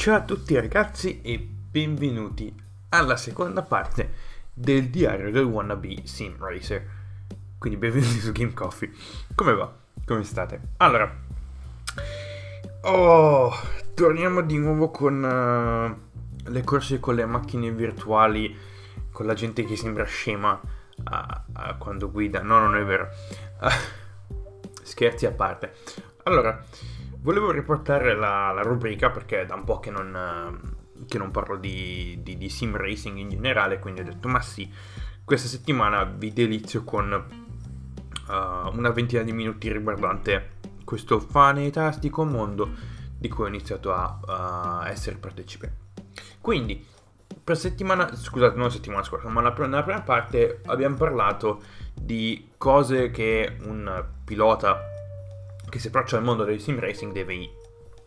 Ciao a tutti ragazzi e benvenuti alla seconda parte del diario del wannabe sim racer. Quindi benvenuti su Game Coffee. Come va? Come state? Allora, oh, torniamo di nuovo con uh, le corse con le macchine virtuali, con la gente che sembra scema uh, uh, quando guida. No, non è vero. scherzi a parte. Allora, Volevo riportare la, la, rubrica perché è da un po' che non, che non parlo di, di, di, sim racing in generale, quindi ho detto ma sì, questa settimana vi delizio con uh, una ventina di minuti riguardante questo fantastico mondo di cui ho iniziato a, a essere partecipe. Quindi, per settimana, scusate, non settimana scorsa, ma nella, nella prima parte abbiamo parlato di cose che un pilota che si approccia al mondo del sim racing deve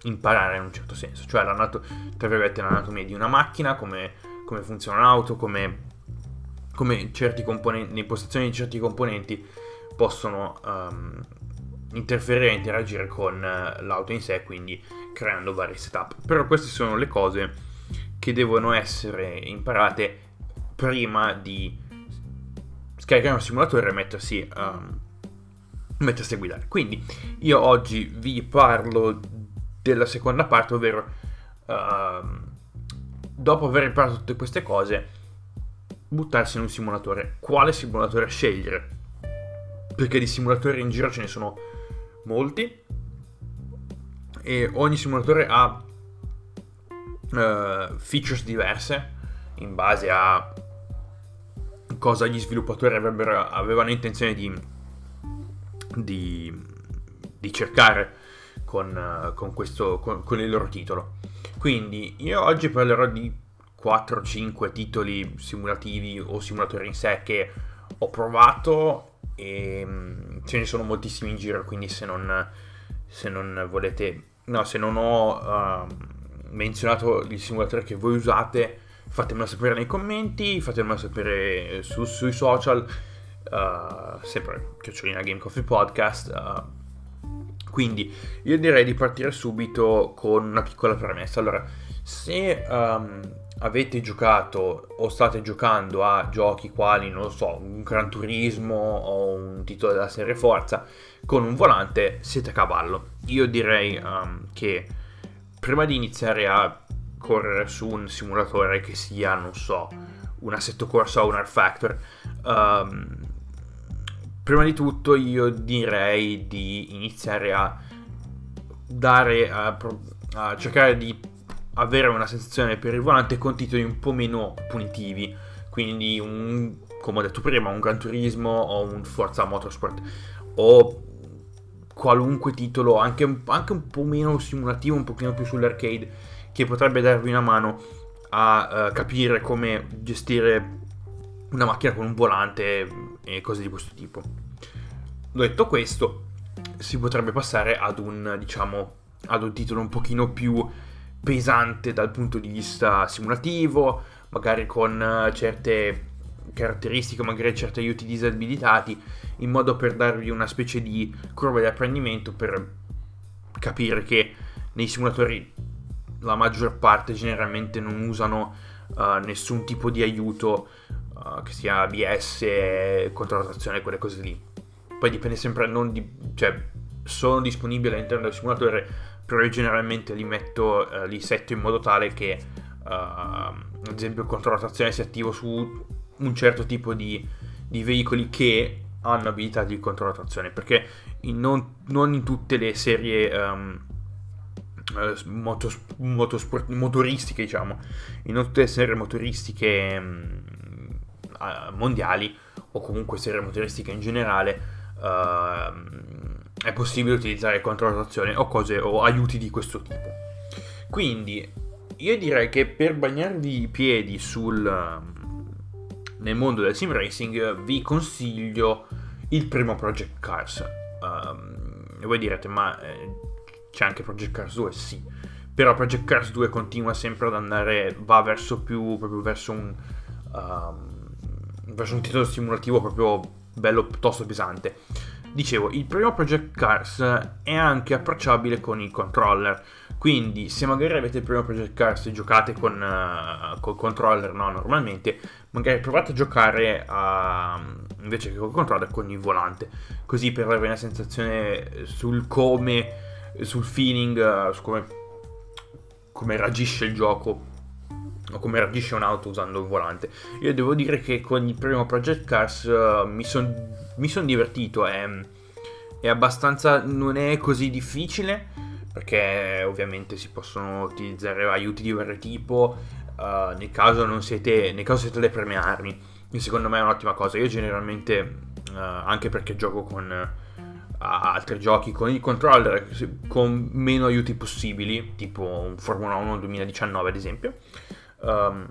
imparare in un certo senso, cioè l'anatomia di una macchina, come, come funziona un'auto, come, come componenti, l'impostazione di certi componenti possono um, interferire e interagire con uh, l'auto in sé, quindi creando vari setup. Però queste sono le cose che devono essere imparate prima di scaricare un simulatore e mettersi um, mettersi a guidare. Quindi io oggi vi parlo della seconda parte, ovvero uh, dopo aver imparato tutte queste cose, buttarsi in un simulatore. Quale simulatore scegliere? Perché di simulatori in giro ce ne sono molti e ogni simulatore ha uh, features diverse in base a cosa gli sviluppatori avevano intenzione di di, di cercare con, con, questo, con, con il loro titolo. Quindi io oggi parlerò di 4-5 titoli simulativi o simulatori in sé che ho provato e mm, ce ne sono moltissimi in giro, quindi se non, se non volete, no, se non ho uh, menzionato il simulatore che voi usate, fatemelo sapere nei commenti, fatemelo sapere su, sui social uh, sempre Chiocciolina Game Coffee Podcast. Uh, quindi io direi di partire subito con una piccola premessa. Allora, se um, avete giocato o state giocando a giochi quali, non lo so, un Gran Turismo o un titolo della serie Forza con un volante, siete a cavallo. Io direi um, che prima di iniziare a correre su un simulatore che sia, non so, un assetto corsa o un Art Factor, um, prima di tutto io direi di iniziare a dare a, a, cercare di avere una sensazione per il volante con titoli un po' meno punitivi. Quindi un come ho detto prima un Gran Turismo o un Forza Motorsport. O qualunque titolo anche, anche un po' meno simulativo un pochino più sull'arcade che potrebbe darvi una mano a uh, capire come gestire una macchina con un volante e cose di questo tipo. Detto questo, si potrebbe passare ad un, diciamo, ad un titolo un pochino più pesante dal punto di vista simulativo, magari con eh, certe caratteristiche, magari certi aiuti disabilitati, in modo per darvi una specie di curva di apprendimento per capire che nei simulatori la maggior parte generalmente non usano uh, nessun tipo di aiuto che sia ABS, controllazione, quelle cose lì. Poi dipende sempre, non di, cioè sono disponibili all'interno del simulatore, però io generalmente li metto, uh, li setto in modo tale che uh, ad esempio trazione sia attivo su un certo tipo di, di veicoli che hanno abilità di controllo trazione, perché in non, non, in tutte le serie um, motos, motosport, motoristiche, diciamo, in tutte le serie motoristiche um, mondiali o comunque serie motoristiche in generale uh, è possibile utilizzare controllazione o cose o aiuti di questo tipo. Quindi io direi che per bagnarvi i piedi sul, nel mondo del sim racing vi consiglio il primo Project Cars. Um, e voi direte, ma eh, c'è anche Project Cars 2? Sì. Però Project Cars 2 continua sempre ad andare, va verso più, proprio verso un... Um, verso un titolo simulativo proprio bello piuttosto pesante. Dicevo, il primo Project Cars è anche approcciabile con il controller, Quindi, se magari avete il primo Project Cars e giocate con uh, col controller, no, normalmente, magari provate a giocare a, invece che col controller con il volante, così per avere una sensazione sul come, sul feeling, uh, su come, come reagisce il gioco o come reagisce un'auto usando il volante. Io devo dire che con il primo Project Cars uh, mi sono son divertito, è, è abbastanza, non è così difficile perché ovviamente si possono utilizzare aiuti di vario tipo uh, nel caso non siete nel caso siete le prime armi e secondo me è un'ottima cosa io generalmente uh, anche perché gioco con altri giochi con il controller con meno aiuti possibili tipo un Formula 1 2019 ad esempio um,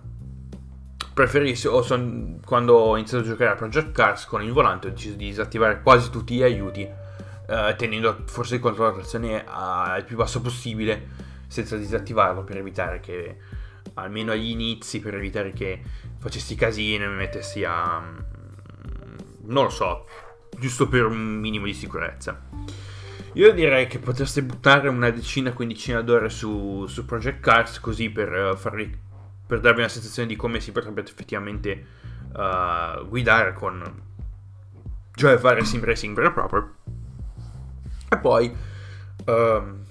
preferisco o son, quando ho iniziato a giocare a Project Cars con il volante ho deciso di disattivare quasi tutti gli aiuti eh, tenendo forse il controllo trazione al più basso possibile senza disattivarlo per evitare che almeno agli inizi per evitare che facessi casino e mi mettessi a mm, non lo so giusto per un minimo di sicurezza. Io direi che potreste buttare una decina quindicina d'ore su, su Project Cars così per uh, farvi per darvi una sensazione di come si potrebbe effettivamente uh, guidare con cioè fare sim racing vero e proprio e poi um,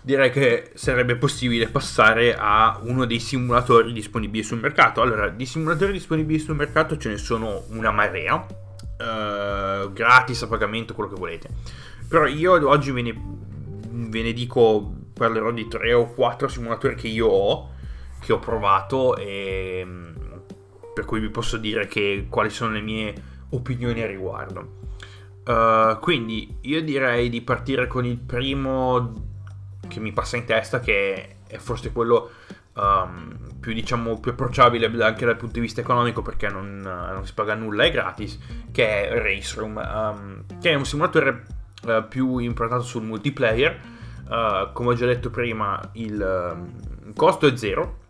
direi che sarebbe possibile passare a uno dei simulatori disponibili sul mercato. Allora, di simulatori disponibili sul mercato ce ne sono una marea, uh, gratis a pagamento, quello che volete. Però io oggi ve ne, ve ne dico, parlerò di 3 o 4 simulatori che io ho, che ho provato e per cui vi posso dire che, quali sono le mie opinioni a riguardo. Uh, quindi io direi di partire con il primo che mi passa in testa, che è forse quello um, più, diciamo, più approcciabile anche dal punto di vista economico perché non, uh, non si paga nulla, è gratis, che è Race Room, um, che è un simulatore uh, più improntato sul multiplayer. come ho già detto prima, il um, costo è zero.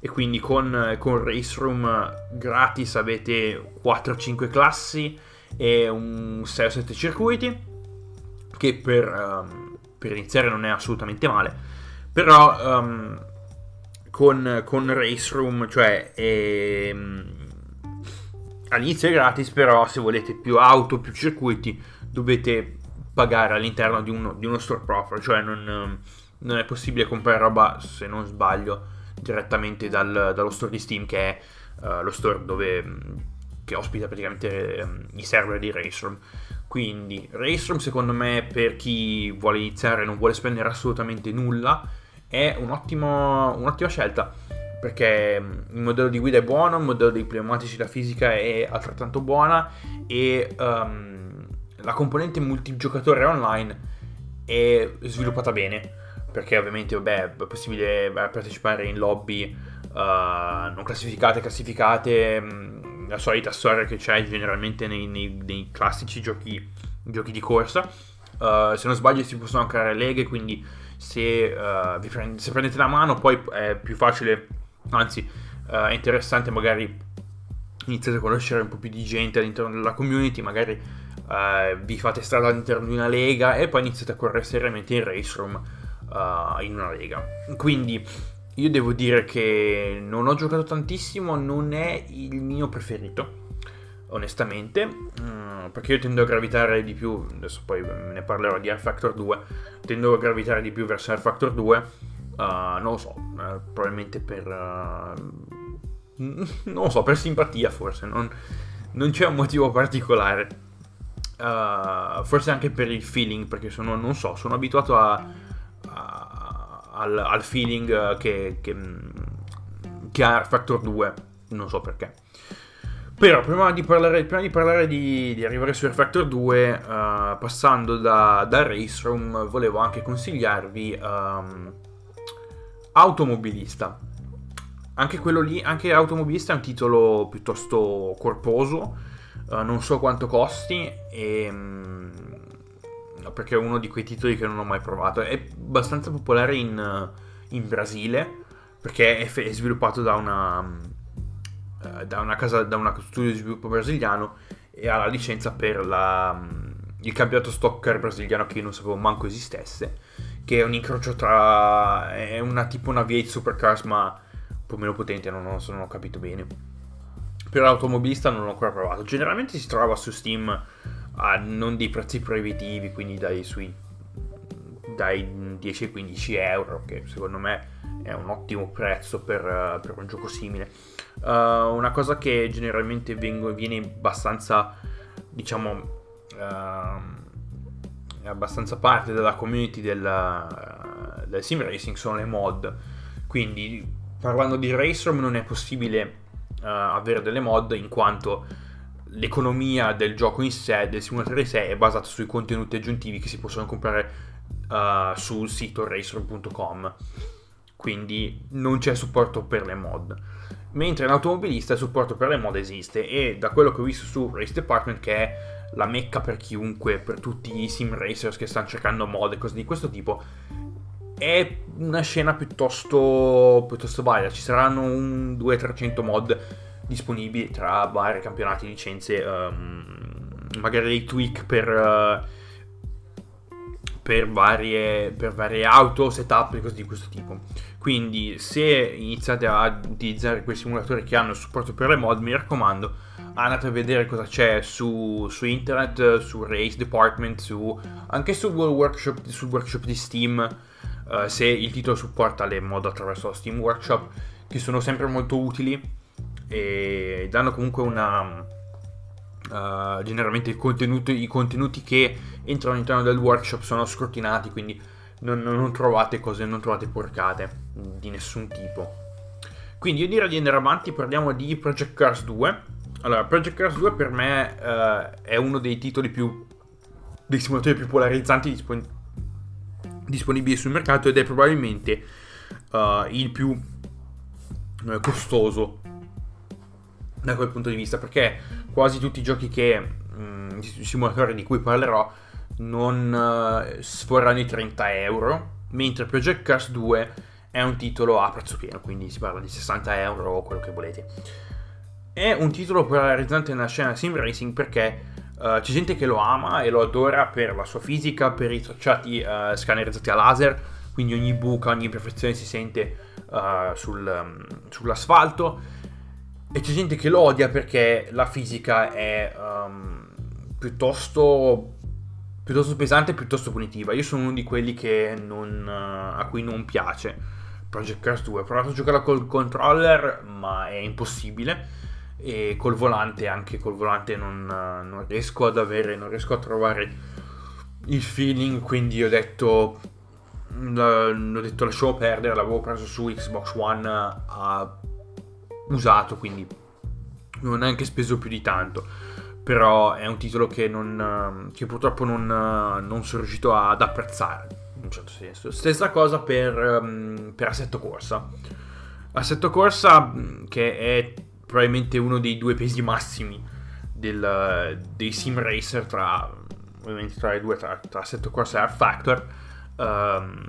E quindi con, con Race Room gratis avete 4-5 classi e un 6-7 circuiti che per, um, per, iniziare non è assolutamente male. Però um, con, con, Race Room cioè è, um, all'inizio è gratis però se volete più auto più circuiti dovete pagare all'interno di uno, di uno store proprio cioè non, non, è possibile comprare roba se non sbaglio direttamente dal, dallo store di Steam che è uh, lo store dove che ospita praticamente um, i server di Raceroom. Quindi Raceroom secondo me per chi vuole iniziare e non vuole spendere assolutamente nulla è un ottimo, un'ottima scelta perché il modello di guida è buono, il modello dei pneumatici, la fisica è altrettanto buona e um, la componente multigiocatore online è sviluppata bene perché ovviamente vabbè, è possibile partecipare in lobby uh, non classificate, classificate la solita storia che c'è generalmente nei, nei, nei classici giochi, giochi, di corsa. Uh, se non sbaglio si possono creare leghe, quindi se, uh, prende, se, prendete la mano poi è più facile, anzi è interessante magari iniziate a conoscere un po' più di gente all'interno della community, magari vi fate strada all'interno di una lega e poi iniziate a correre seriamente in race room in una lega. Quindi io devo dire che non ho giocato tantissimo, non è il mio preferito, onestamente, mm, perché io tendo a gravitare di più, adesso poi ne parlerò di Air Factor 2, tendo a gravitare di più verso Air Factor 2, uh, non lo so, uh, probabilmente per... Uh, non lo so, per simpatia forse, non, non c'è un motivo particolare. Uh, forse anche per il feeling, perché sono, non so, sono abituato a al, al feeling eh, che, che, che, ha Factor 2, non so perché. Però prima di parlare, prima di, parlare di, di, arrivare su Factor 2, uh, eh, passando da, da Race Room, volevo anche consigliarvi um, Automobilista. Anche quello lì, anche Automobilista è un titolo piuttosto corposo, uh, non so quanto costi e... Um, perché è uno di quei titoli che non ho mai provato. È abbastanza popolare in, in Brasile perché è, è, sviluppato da una, uh, da una casa, da una studio di sviluppo brasiliano e ha la licenza per la, il campionato stock brasiliano che io non sapevo manco esistesse, che è un incrocio tra... è una tipo una V8 Supercars ma un po' meno potente, non, non, non ho capito bene. Per l'automobilista non l'ho ancora provato. Generalmente si trova su Steam a non dei prezzi proibitivi, quindi dai, sui, dai 10 ai 15 euro, che secondo me è un ottimo prezzo per, per un gioco simile. Uh, una cosa che generalmente vengo, viene abbastanza, diciamo, uh, abbastanza parte della community del, uh, del sim racing sono le mod. Quindi parlando di Racerom non è possibile avere delle mod in quanto l'economia del gioco in sé, del simulatore in sé, è basata sui contenuti aggiuntivi che si possono comprare sul sito racerom.com quindi non c'è supporto per le mod. Mentre in automobilista il supporto per le mod esiste e da quello che ho visto su Race Department che è la mecca per chiunque, per tutti i sim racers che stanno cercando mod e cose di questo tipo, è una scena piuttosto, piuttosto varia. Ci saranno un 200-300 mod disponibili tra vari campionati, licenze, um, magari dei tweak per... Uh, per varie, per varie auto, setup e cose di questo tipo. Quindi se iniziate a utilizzare quei simulatori che hanno supporto per le mod, mi raccomando, andate a vedere cosa c'è su, su internet, su Race Department, su, anche sul workshop, sul workshop di Steam, uh, se il titolo supporta le mod attraverso Steam Workshop, che sono sempre molto utili e danno comunque una... Uh, generalmente i contenuti, che entrano all'interno del workshop sono scrutinati, quindi non, non, trovate cose, non trovate porcate di nessun tipo. Quindi io direi di andare avanti, parliamo di Project Cars 2. Allora, Project Cars 2 per me uh, è uno dei titoli più... dei simulatori più polarizzanti dispon- disponibili sul mercato ed è probabilmente uh, il più costoso da quel punto di vista perché quasi tutti i giochi che mh, mm, simulatori di cui parlerò non uh, sforano i 30 euro, mentre Project Cars 2 è un titolo a prezzo pieno, quindi si parla di 60 euro o quello che volete. È un titolo polarizzante nella scena sim racing perché uh, c'è gente che lo ama e lo adora per la sua fisica, per i tracciati uh, scannerizzati a laser, quindi ogni buca, ogni imperfezione si sente sul, um, sull'asfalto. E c'è gente che lo odia perché la fisica è um, piuttosto piuttosto pesante piuttosto punitiva. Io sono uno di quelli non, a cui non piace Project Cars 2. Ho provato a giocare col controller, ma è impossibile. E col volante, anche col volante, non, non riesco ad avere, non riesco a trovare il feeling. Quindi ho detto, ho detto lasciamo perdere. L'avevo preso su Xbox One a usato, quindi non ho neanche speso più di tanto però è un titolo che, non, che purtroppo non, non, sono riuscito ad apprezzare, in un certo senso. Stessa cosa per, um, per Assetto Corsa. Assetto Corsa, che è probabilmente uno dei due pesi massimi del, dei sim racer tra, ovviamente tra i due, tra, tra Assetto Corsa e Art Factor. Um,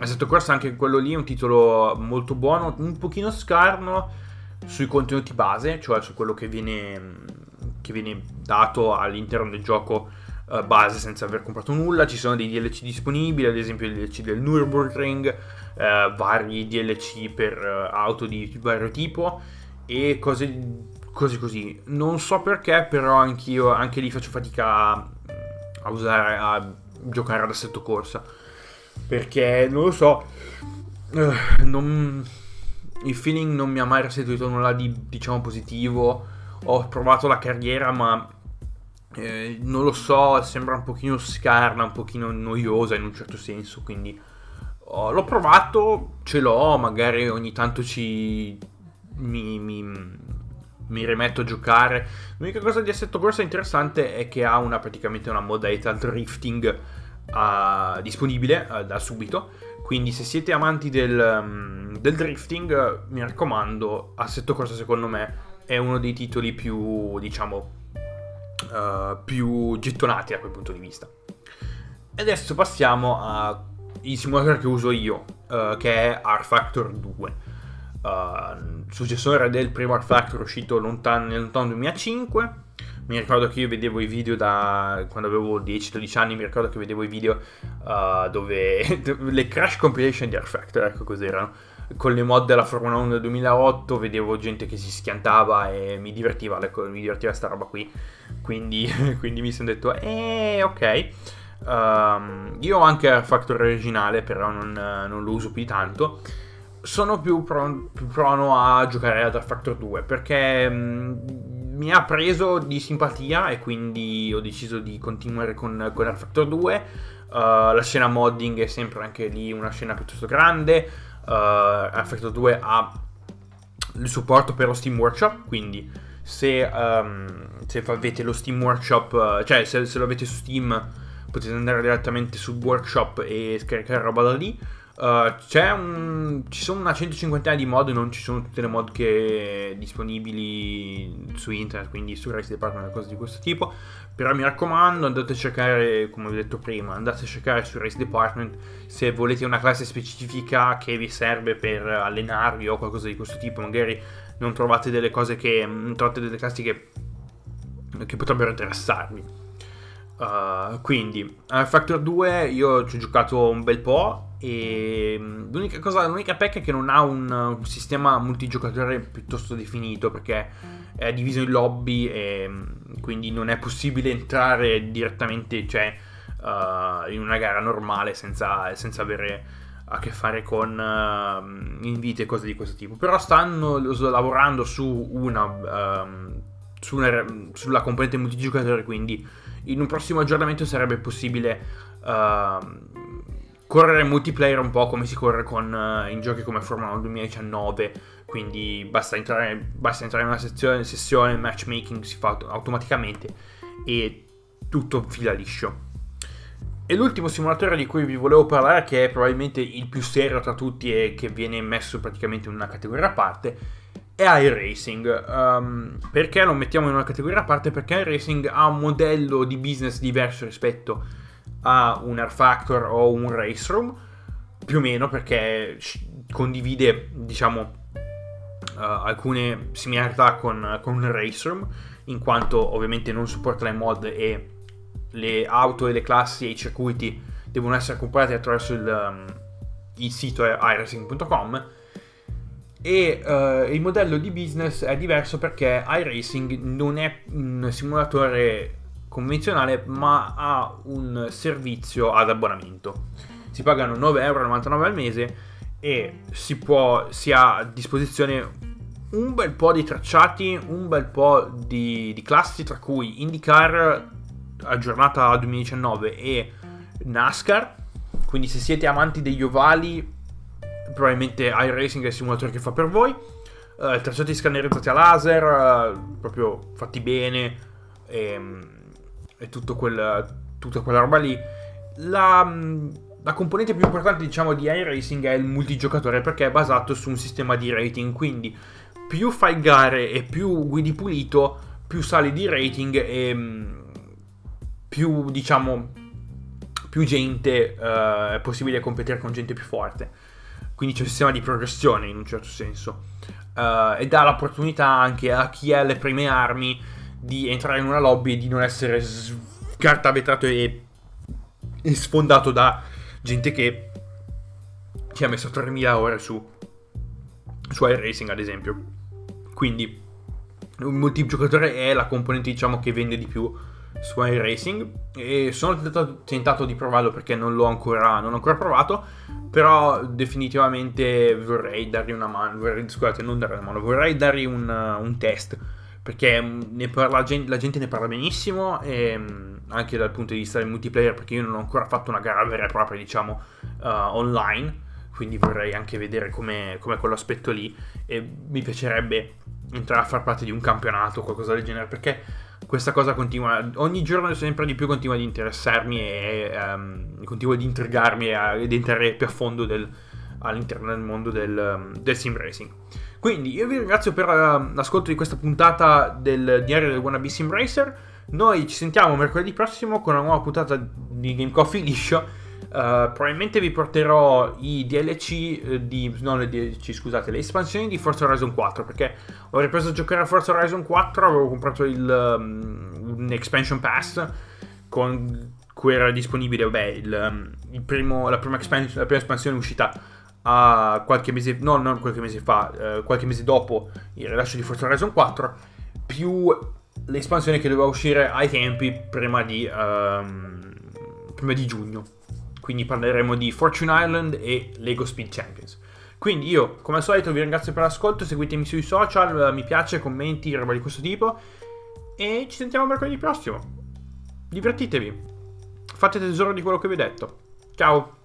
Assetto Corsa anche quello lì è un titolo molto buono, un pochino scarno sui contenuti base, cioè su quello che viene che viene dato all'interno del gioco uh, base senza aver comprato nulla. Ci sono dei DLC disponibili, ad esempio il DLC del Nürburgring, uh, vari DLC per uh, auto di vario tipo e cose così così. Non so perché, però anch'io anche lì faccio fatica a, a usare a giocare ad assetto corsa. Perché non lo so. Non, il feeling non mi ha mai restituito nulla di diciamo positivo ho provato la carriera ma eh, non lo so, sembra un pochino scarna, un pochino noiosa in un certo senso, quindi oh, l'ho provato, ce l'ho, magari ogni tanto ci mi, mi, mi, rimetto a giocare. L'unica cosa di Assetto Corsa interessante è che ha una, praticamente una modalità drifting uh, disponibile uh, da subito. Quindi se siete amanti del, um, del drifting, mi raccomando, Assetto Corsa secondo me è uno dei titoli più, diciamo, uh, più gettonati da quel punto di vista. E adesso passiamo al simulatore che uso io, uh, che è R Factor 2. Uh, successore del primo R Factor uscito lontano, nel lontano 2005. Mi ricordo che io vedevo i video da quando avevo 10-12 anni, mi ricordo che vedevo i video uh, dove le crash compilation di R Factor, ecco cos'erano. Con le mod della Formula 1 del 2008 vedevo gente che si schiantava e mi divertiva, mi divertiva sta roba qui. Quindi, quindi mi sono detto, eh, ok. Um, io ho anche R Factor originale, però non, non lo uso più tanto sono più, pro- più, prono a giocare ad R Factor 2 perché mh, mi ha preso di simpatia e quindi ho deciso di continuare con, con R Factor 2. Uh, la scena modding è sempre anche lì una scena piuttosto grande. Uh, R Factor 2 ha il supporto per lo Steam Workshop, quindi se, um, se avete lo Steam Workshop, cioè se, se lo avete su Steam potete andare direttamente sul workshop e scaricare roba da lì. Uh, un, ci sono una 150 di mod, non ci sono tutte le mod che disponibili su internet, quindi su Race Department cose di questo tipo. Però mi raccomando, andate a cercare, come ho detto prima, andate a cercare su Race Department se volete una classe specifica che vi serve per allenarvi o qualcosa di questo tipo. Magari non trovate delle cose che. trovate delle classi che, che potrebbero interessarvi. Uh, quindi, a Factor 2 io ci ho giocato un bel po' E mm, l'unica, cosa, l'unica pecca è che non ha un, un, sistema multigiocatore piuttosto definito perché è diviso in lobby e mm, quindi non è possibile entrare direttamente cioè, uh, in una gara normale senza, senza, avere a che fare con uh, inviti e cose di questo tipo. Però stanno lavorando su una, um, su una sulla componente multigiocatore, quindi in un prossimo aggiornamento sarebbe possibile. Correre multiplayer un po' come si corre con, uh, in giochi come Formula 1 2019 quindi basta entrare, basta entrare in una sezione, sessione matchmaking si fa automaticamente e tutto fila liscio e l'ultimo simulatore di cui vi volevo parlare che è probabilmente il più serio tra tutti e che viene messo praticamente in una categoria a parte è iRacing. Um, perché lo mettiamo in una categoria a parte? Perché iRacing ha un modello di business diverso rispetto a a un Air Factor o un Race Room, più o meno perché condivide, diciamo, uh, alcune similarità con, con un Race Room, in quanto ovviamente non supporta le mod e le auto e le classi e i circuiti devono essere comprati attraverso il, um, il sito iRacing.com e uh, il modello di business è diverso perché iRacing non è un simulatore convenzionale ma ha un servizio ad abbonamento. Si pagano 9,99€ al mese e si, può, si ha a disposizione un bel po' di tracciati, un bel po' di, di classi, tra cui IndyCar aggiornata 2019 e NASCAR. Quindi se siete amanti degli ovali, probabilmente iRacing è il simulatore che fa per voi. Uh, tracciati scannerizzati a laser, uh, proprio fatti bene. Ehm, e quel, tutta quella roba lì. La, la, componente più importante, diciamo, di iRacing è il multigiocatore perché è basato su un sistema di rating. Quindi, più fai gare e più guidi pulito, più sali di rating e mm, più, diciamo, più gente uh, è possibile competere con gente più forte. Quindi c'è un sistema di progressione in un certo senso. Uh, e dà l'opportunità anche a chi ha le prime armi di entrare in una lobby e di non essere scartabetato e, e sfondato da gente che ci ha messo 3000 ore su, su iRacing ad esempio. Quindi un multigiocatore è la componente diciamo che vende di più su iRacing e sono tentato, tentato, di provarlo perché non l'ho ancora, non ancora provato però definitivamente vorrei dargli una mano vorrei, scusate non dargli una mano vorrei dargli un, un test perché mm, parla, la gente ne parla benissimo e mm, anche dal punto di vista del multiplayer perché io non ho ancora fatto una gara vera e propria diciamo uh, online quindi vorrei anche vedere com'è, com'è quell'aspetto lì. E mi piacerebbe entrare a far parte di un campionato o qualcosa del genere perché questa cosa continua ogni giorno sempre di più continua ad interessarmi e um, continua ad intrigarmi ed entrare più a fondo del, all'interno del mondo del, del sim racing quindi io vi ringrazio per uh, l'ascolto di questa puntata del diario del Wannabe Sim Racer. Noi ci sentiamo mercoledì prossimo con una nuova puntata di Game Coffee liscio. Uh, probabilmente vi porterò i DLC uh, di. Non le DLC, scusate, le espansioni di Forza Horizon 4. Perché ho ripreso a giocare a Forza Horizon 4. Avevo comprato il, um, un expansion pass con cui era disponibile, vabbè, il, um, il primo, la, prima expansion, la prima espansione uscita a qualche mese, no, non qualche mese fa, uh, qualche mese dopo il rilascio di Forza Horizon 4, più l'espansione che doveva uscire ai tempi prima di, um, prima di giugno. Quindi parleremo di Fortune Island e Lego Speed Champions. Quindi io, come al solito, vi ringrazio per l'ascolto, seguitemi sui social, mi piace, commenti, roba di questo tipo. E ci sentiamo mercoledì prossimo. Divertitevi. Fate tesoro di quello che vi ho detto. Ciao!